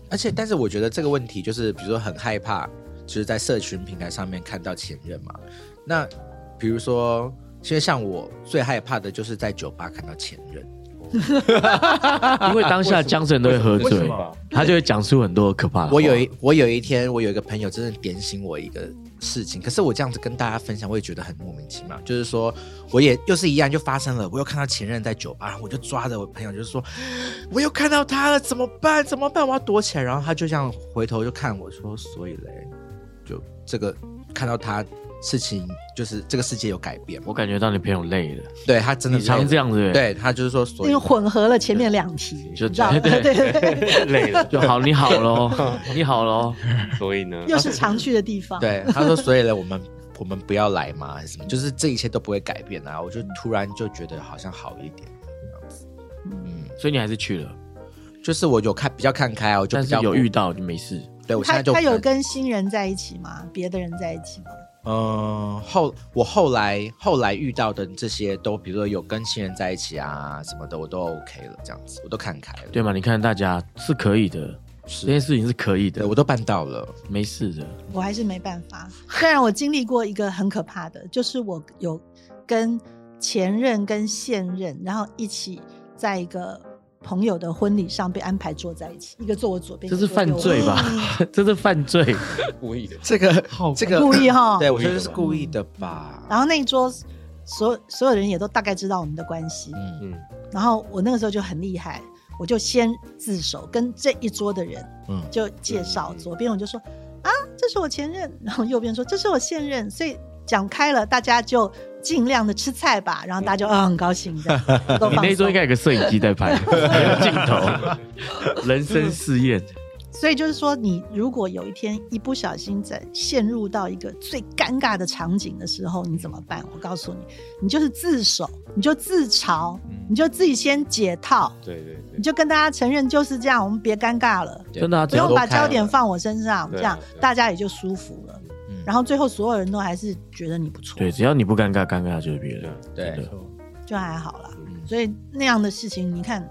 而且但是我觉得这个问题就是，比如说很害怕，就是在社群平台上面看到前任嘛。那比如说，其实像我最害怕的就是在酒吧看到前任。*laughs* 因为当下江神都会喝醉他就会讲出很多可怕的话。我有一我有一天，我有一个朋友真的点醒我一个事情，可是我这样子跟大家分享，我也觉得很莫名其妙。就是说，我也又是一样，就发生了，我又看到前任在酒吧，我就抓着我朋友，就是说，我又看到他了，怎么办？怎么办？我要躲起来。然后他就这样回头就看我说，所以嘞，就这个看到他事情，就是这个世界有改变。我感觉到你朋友累了，对他真的你常这样，子，对他就是说，所以因为混合了前面两题，就你知道吗？对对对对，累了，就好，你好喽，*laughs* 你好喽。所以呢，又是常去的地方。对，他说，所以呢，我们 *laughs* 我们不要来嘛？还是什么？就是这一切都不会改变啊！我就突然就觉得好像好一点，这样子。嗯，所以你还是去了，就是我有看比较看开啊，我就但比较有遇，到就没事。对我现他在就他有跟新人在一起吗？别的人在一起吗？嗯后我后来后来遇到的这些都，比如说有跟新人在一起啊什么的，我都 OK 了，这样子我都看开了，对吗？你看大家是可以的，这件事情是可以的，我都办到了。没事的。我还是没办法。虽然我经历过一个很可怕的，就是我有跟前任跟现任，然后一起在一个朋友的婚礼上被安排坐在一起，一个坐我左边，这是犯罪吧？*laughs* 这是犯罪。故意的，这个这个故意哈。对我觉得是故意的吧。然后那一桌所所有人也都大概知道我们的关系，嗯，嗯，然后我那个时候就很厉害，我就先自首，跟这一桌的人嗯。就介绍，左边我就说啊，这是我前任，然后右边说这是我现任，所以讲开了，大家就尽量的吃菜吧，然后大家就啊很高兴的，*laughs* 你那一桌应该有个摄影机在拍，*laughs* 有镜头，人生试验。所以就是说，你如果有一天一不小心在陷入到一个最尴尬的场景的时候，你怎么办？我告诉你，你就是自首，你就自嘲，你就自己先解套，对对对。你，就跟大家承认就是这样，我们别尴尬了，真的啊，不用把焦点放我身上，这样大家也就舒服了。嗯。然后最后所有人都还是觉得你不错，对，只要你不尴尬，尴尬就是别人。对。就还好啦。嗯。所以那样的事情，你看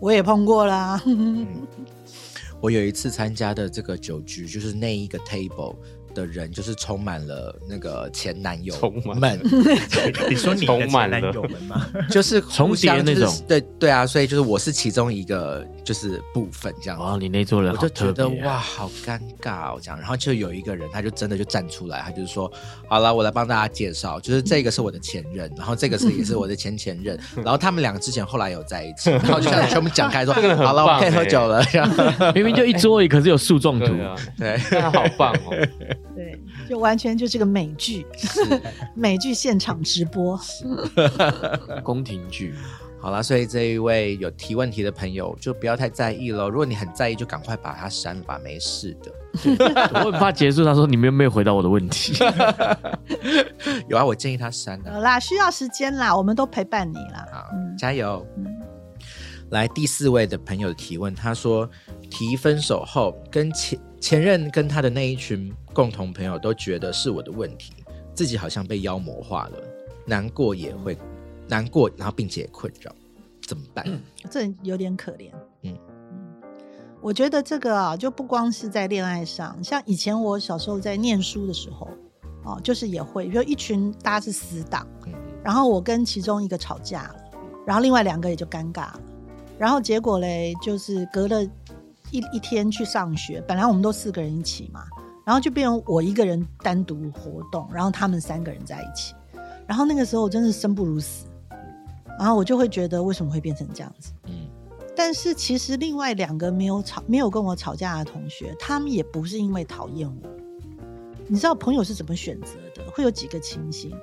我也碰过啦。*laughs* 我有一次参加的这个酒局，就是那一个 table 的人，就是充满了那个前男友充满们，*laughs* 你说你的充满了前男友们吗？就是重叠互相那种对对啊，所以就是我是其中一个就是部分这样子。哇，你那桌人好我就觉得哇，好尴尬哦，这样。然后就有一个人，他就真的就站出来，他就是说，好了，我来帮大家介绍，就是这个是我的前任，然后这个是也是我的前前任，*laughs* 然后他们两个之前后来有在一起，然后就想全部讲开说，*laughs* 好了，我们可以棒欸喝酒了，这样。明明就一桌而已，可是有树状图。对啊，对，那好棒哦，对，就完全就是个美剧，*laughs* 美剧现场直播。*laughs* 宫廷剧，好啦，所以这一位有提问题的朋友就不要太在意了。如果你很在意，就赶快把它删了吧，没事的。我很怕结束，他说你们有没有回答我的问题？*laughs* 有啊，我建议他删的、好啦，需要时间啦，我们都陪伴你啦。好，嗯加油！来第四位的朋友的提问，他说提分手后，跟前前任跟他的那一群共同朋友都觉得是我的问题，自己好像被妖魔化了，难过也会难过，然后并且也困扰，怎么办？这有点可怜。嗯。嗯，我觉得这个啊，就不光是在恋爱上，像以前我小时候在念书的时候，哦，就是也会，比如一群大家是死党，嗯。然后我跟其中一个吵架了，然后另外两个也就尴尬了，然后结果嘞，就是隔了一一天去上学，本来我们都四个人一起嘛，然后就变成我一个人单独活动，然后他们三个人在一起，然后那个时候我真是生不如死，然后我就会觉得为什么会变成这样子？嗯但是其实另外两个没有吵、没有跟我吵架的同学，他们也不是因为讨厌我。你知道朋友是怎么选择的？会有几个情形。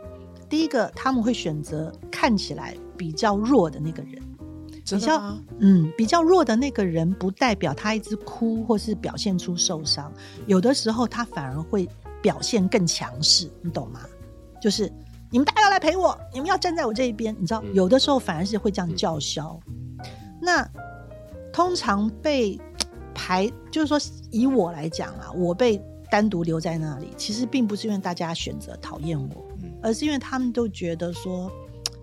第一个，他们会选择看起来比较弱的那个人。真的吗？嗯，比较弱的那个人，不代表他一直哭或是表现出受伤，有的时候他反而会表现更强势，你懂吗？就是你们大家要来陪我，你们要站在我这一边，你知道，嗯有的时候反而是会这样叫嚣。那通常被排，就是说以我来讲啊，我被单独留在那里，其实并不是因为大家选择讨厌我，嗯而是因为他们都觉得说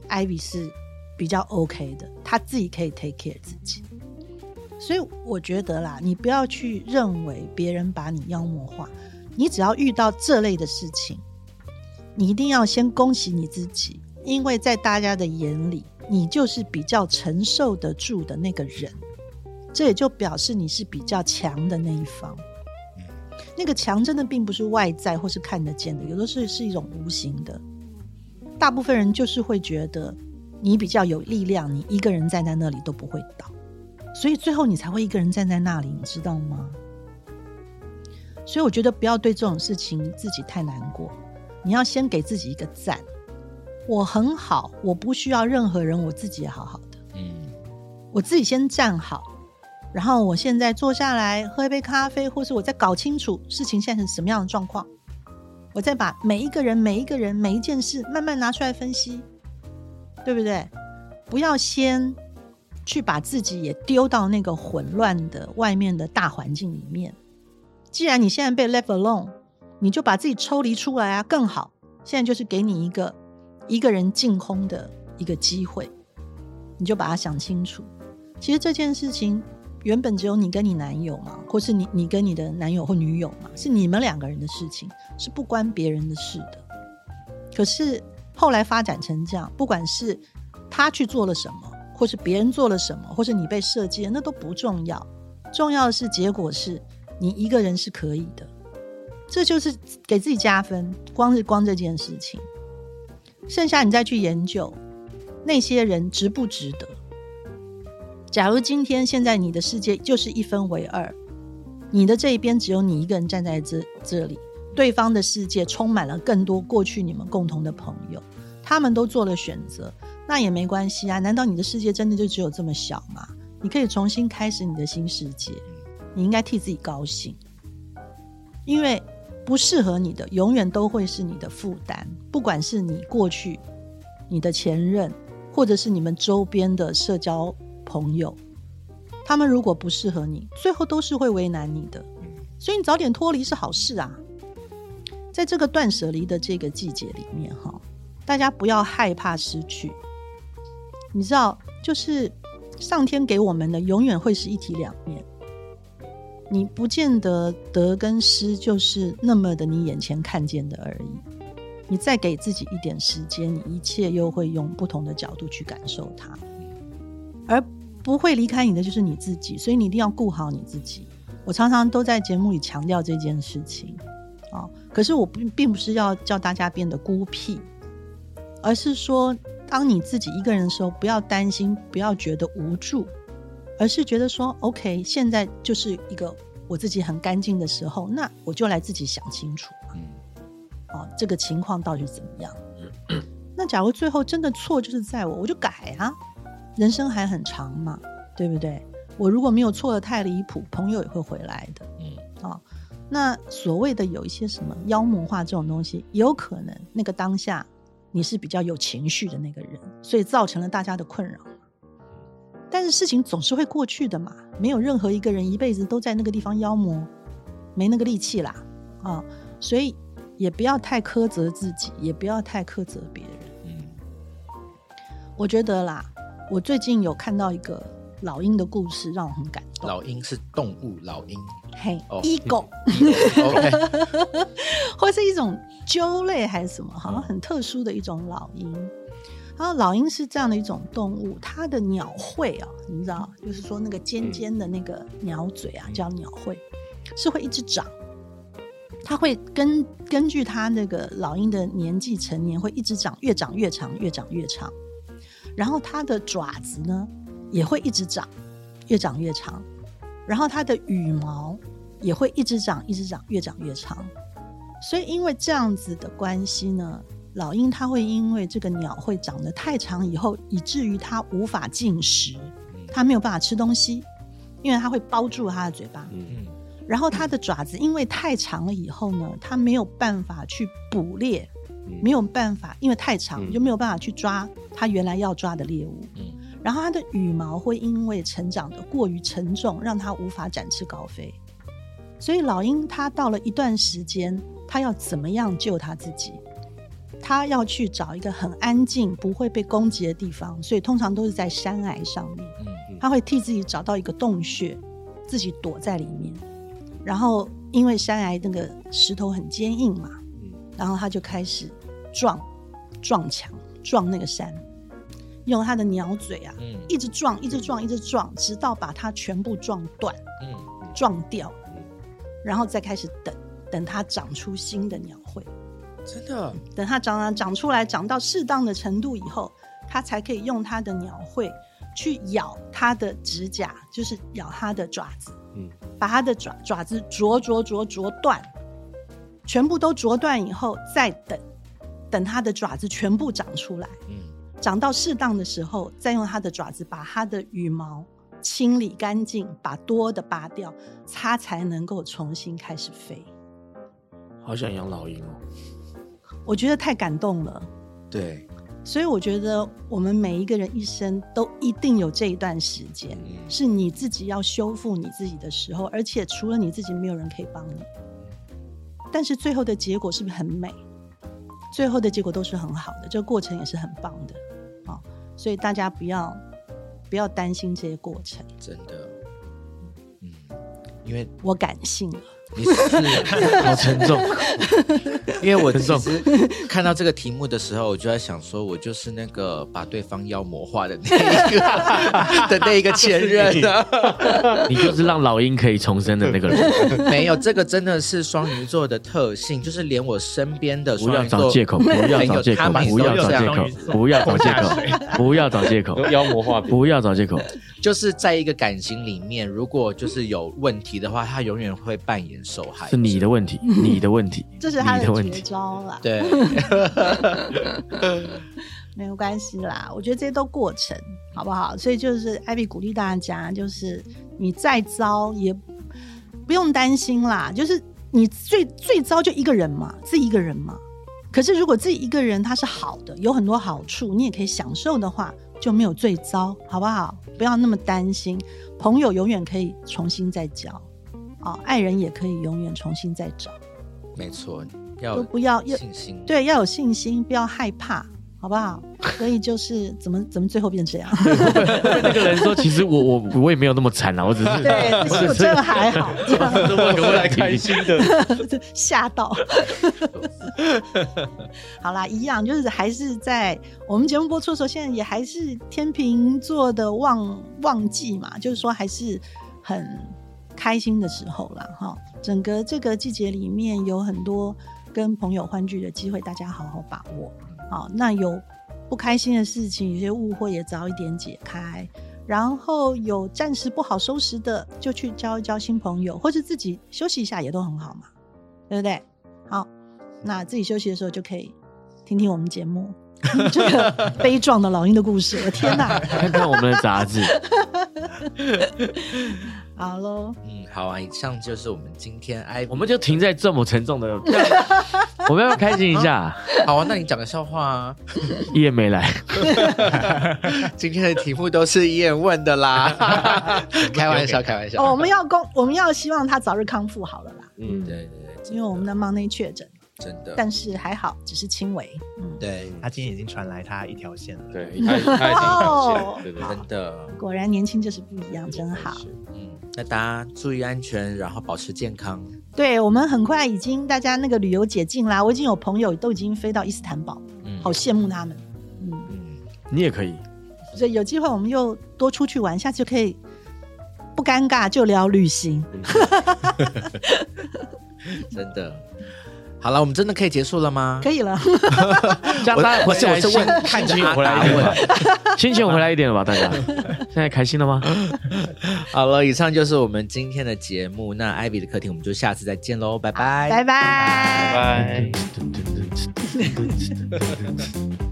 ，Ivy 是比较 OK 的，他自己可以 take care 自己。所以我觉得啦，你不要去认为别人把你妖魔化，你只要遇到这类的事情，你一定要先恭喜你自己，因为在大家的眼里，你就是比较承受得住的那个人，这也就表示你是比较强的那一方。那个强真的并不是外在或是看得见的，有的是是一种无形的。大部分人就是会觉得你比较有力量，你一个人站在那里都不会倒，所以最后你才会一个人站在那里，你知道吗？所以我觉得不要对这种事情自己太难过，你要先给自己一个赞。我很好，我不需要任何人，我自己也好好的，嗯我自己先站好。然后我现在坐下来喝一杯咖啡，或是我再搞清楚事情现在是什么样的状况，我再把每一个人、每一个人、每一件事慢慢拿出来分析，对不对？不要先去把自己也丢到那个混乱的外面的大环境里面。既然你现在被 left alone，你就把自己抽离出来啊，更好。现在就是给你一个一个人净空的一个机会，你就把它想清楚。其实这件事情原本只有你跟你男友嘛，或是你你跟你的男友或女友嘛，是你们两个人的事情，是不关别人的事的。可是后来发展成这样，不管是他去做了什么，或是别人做了什么，或是你被设计，那都不重要。重要的是结果是你一个人是可以的，这就是给自己加分。光是光这件事情，剩下你再去研究那些人值不值得。假如今天现在你的世界就是一分为二，你的这一边只有你一个人站在这这里，对方的世界充满了更多过去你们共同的朋友，他们都做了选择，那也没关系啊。难道你的世界真的就只有这么小吗？你可以重新开始你的新世界，你应该替自己高兴，因为不适合你的永远都会是你的负担，不管是你过去、你的前任，或者是你们周边的社交朋友，他们如果不适合你，最后都是会为难你的。所以你早点脱离是好事啊。在这个断舍离的这个季节里面，哈，大家不要害怕失去。你知道，就是上天给我们的永远会是一体两面。你不见得得跟失就是那么的你眼前看见的而已。你再给自己一点时间，你一切又会用不同的角度去感受它。而不会离开你的就是你自己，所以你一定要顾好你自己。我常常都在节目里强调这件事情啊、可是我并并不是要叫大家变得孤僻，而是说，当你自己一个人的时候，不要担心，不要觉得无助，而是觉得说，OK，现在就是一个我自己很干净的时候，那我就来自己想清楚，嗯哦，这个情况到底是怎么样？那假如最后真的错就是在我，我就改啊，人生还很长嘛，对不对？我如果没有错的太离谱，朋友也会回来的。嗯啊、那所谓的有一些什么妖魔化这种东西，有可能那个当下你是比较有情绪的那个人，所以造成了大家的困扰。但是事情总是会过去的嘛，没有任何一个人一辈子都在那个地方妖魔，没那个力气啦啊，所以也不要太苛责自己，也不要太苛责别人。嗯，我觉得啦，我最近有看到一个老鹰的故事，让我很感动。老鹰是动物，老鹰嘿哦，*laughs* 一狗。*laughs* 或是一种鸠类还是什么，好像很特殊的一种老鹰。然后老鹰是这样的一种动物，它的鸟喙啊，你知道，就是说那个尖尖的那个鸟嘴啊，叫鸟喙，是会一直长。它会根根据它那个老鹰的年纪成年，会一直长，越长越长，越长越长。然后它的爪子呢，也会一直长，越长越长。然后它的羽毛也会一直长，一直长，越长越长。所以因为这样子的关系呢，老鹰它会因为这个鸟会长得太长以后，以至于它无法进食，它没有办法吃东西，因为它会包住它的嘴巴。嗯嗯然后它的爪子因为太长了以后呢，它没有办法去捕猎，嗯没有办法，因为太长嗯就没有办法去抓它原来要抓的猎物。嗯然后它的羽毛会因为成长的过于沉重，让它无法展翅高飞。所以老鹰它到了一段时间，它要怎么样救它自己？它要去找一个很安静、不会被攻击的地方，所以通常都是在山崖上面。嗯它会替自己找到一个洞穴，自己躲在里面。然后因为山崖那个石头很坚硬嘛，嗯然后他就开始撞撞墙，撞那个山，用他的鸟嘴啊，嗯。一直撞，一直撞，一直撞，直到把它全部撞断、嗯撞掉嗯，然后再开始等，等它长出新的鸟喙，真的，等它长长长出来，长到适当的程度以后，它才可以用它的鸟喙去咬它的指甲，就是咬它的爪子，嗯。把它的爪爪子啄啄啄啄断，全部都啄断以后，再等等它的爪子全部长出来，嗯长到适当的时候，再用它的爪子把它的羽毛清理干净，把多的拔掉，它才能够重新开始飞。好想养老鹰哦。我觉得太感动了。对，所以我觉得我们每一个人一生都一定有这一段时间，嗯是你自己要修复你自己的时候，而且除了你自己，没有人可以帮你。但是最后的结果是不是很美？最后的结果都是很好的，这个过程也是很棒的啊、所以大家不要不要担心这些过程，真的，嗯，因为我感性了。你是。好沉重，*laughs* 因为我重其实 *laughs* 看到这个题目的时候，我就在想说，我就是那个把对方妖魔化的那一个 *laughs* 的那一个前任啊。你就是让老鹰可以重生的那个人。没有，这个真的是双鱼座的特性，就是连我身边的不要双鱼座找借口，不要找借口，不要找借口，不要找借口，不要找借口，妖魔化，不要找借口。就是在一个感情里面，如果就是有问题的话，他永远会扮演受害者。是你的问题，*laughs* 你的问题，这是他的绝。招啦，对，*laughs* 没有关系啦。我觉得这些都过程，好不好？所以就是艾比鼓励大家，就是你再糟也不用担心啦。就是你最最糟就一个人嘛，自己一个人嘛。可是如果自己一个人他是好的，有很多好处，你也可以享受的话，就没有最糟，好不好？不要那么担心。朋友永远可以重新再交，哦，爱人也可以永远重新再找，没错，要都不要有信心。对，要有信心，不要害怕，好不好？*laughs* 所以就是怎么怎么最后变这样？那个人说，其实我我我也没有那么惨啊，我只是对，其实我真的还好，这样是问个问题。心的。*laughs* 吓到。好啦，一样就是还是在我们节目播出的时候，现在也还是天秤座的旺旺季嘛，就是说还是很开心的时候啦。哈。整个这个季节里面有很多跟朋友欢聚的机会，大家好好把握。好，那有不开心的事情，有些误会也早一点解开。然后有暂时不好收拾的，就去交一交新朋友，或者自己休息一下也都很好嘛，对不对？好，那自己休息的时候就可以听听我们节目，这个 *laughs* 悲壮的老鹰的故事。我天哪！*laughs* 看看我们的杂志，好喽，嗯，好啊，以上就是我们今天 Ivy，我们就停在这么沉重的，*laughs* 我们要开心一下。*laughs* 好啊，那你讲个笑话啊。一言没来，*laughs* 今天的题目都是伊人问的啦，*laughs* 开玩笑，开玩笑。哦，我们要公，我们要希望他早日康复好了啦，嗯，对对对，因为我们的忙内确诊，真的，但是还好，只是轻微。嗯，对，他今天已经传来他一条线了。对，他他已经表哦。现，对对真的，果然年轻就是不一样，真好。嗯，那大家注意安全，然后保持健康。对我们很快已经大家那个旅游解禁啦，我已经有朋友都已经飞到伊斯坦堡，嗯好羡慕他们。嗯，嗯，你也可以。所以有机会我们又多出去玩，下次就可以不尴尬就聊旅行。*laughs* 真的。好了，我们真的可以结束了吗？可以了，*laughs* 这样大家不是，回来我是问心看心情回来达问一点吧。，心情回来一点了吧？大家 *laughs* 现在开心了吗？*laughs* 好了，以上就是我们今天的节目。那艾比的客厅，我们就下次再见喽，拜拜，拜拜。拜。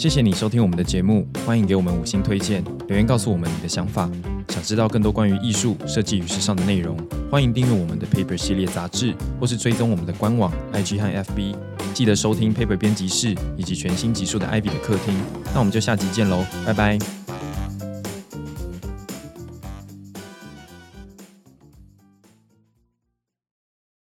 谢谢你收听我们的节目，欢迎给我们五星推荐，留言告诉我们你的想法。想知道更多关于艺术、设计与时尚的内容，欢迎订阅我们的 Paper 系列杂志，或是追踪我们的官网、IG 和 FB。记得收听 Paper 编辑室以及全新集数的 Ivy 的客厅。那我们就下集见喽，拜拜。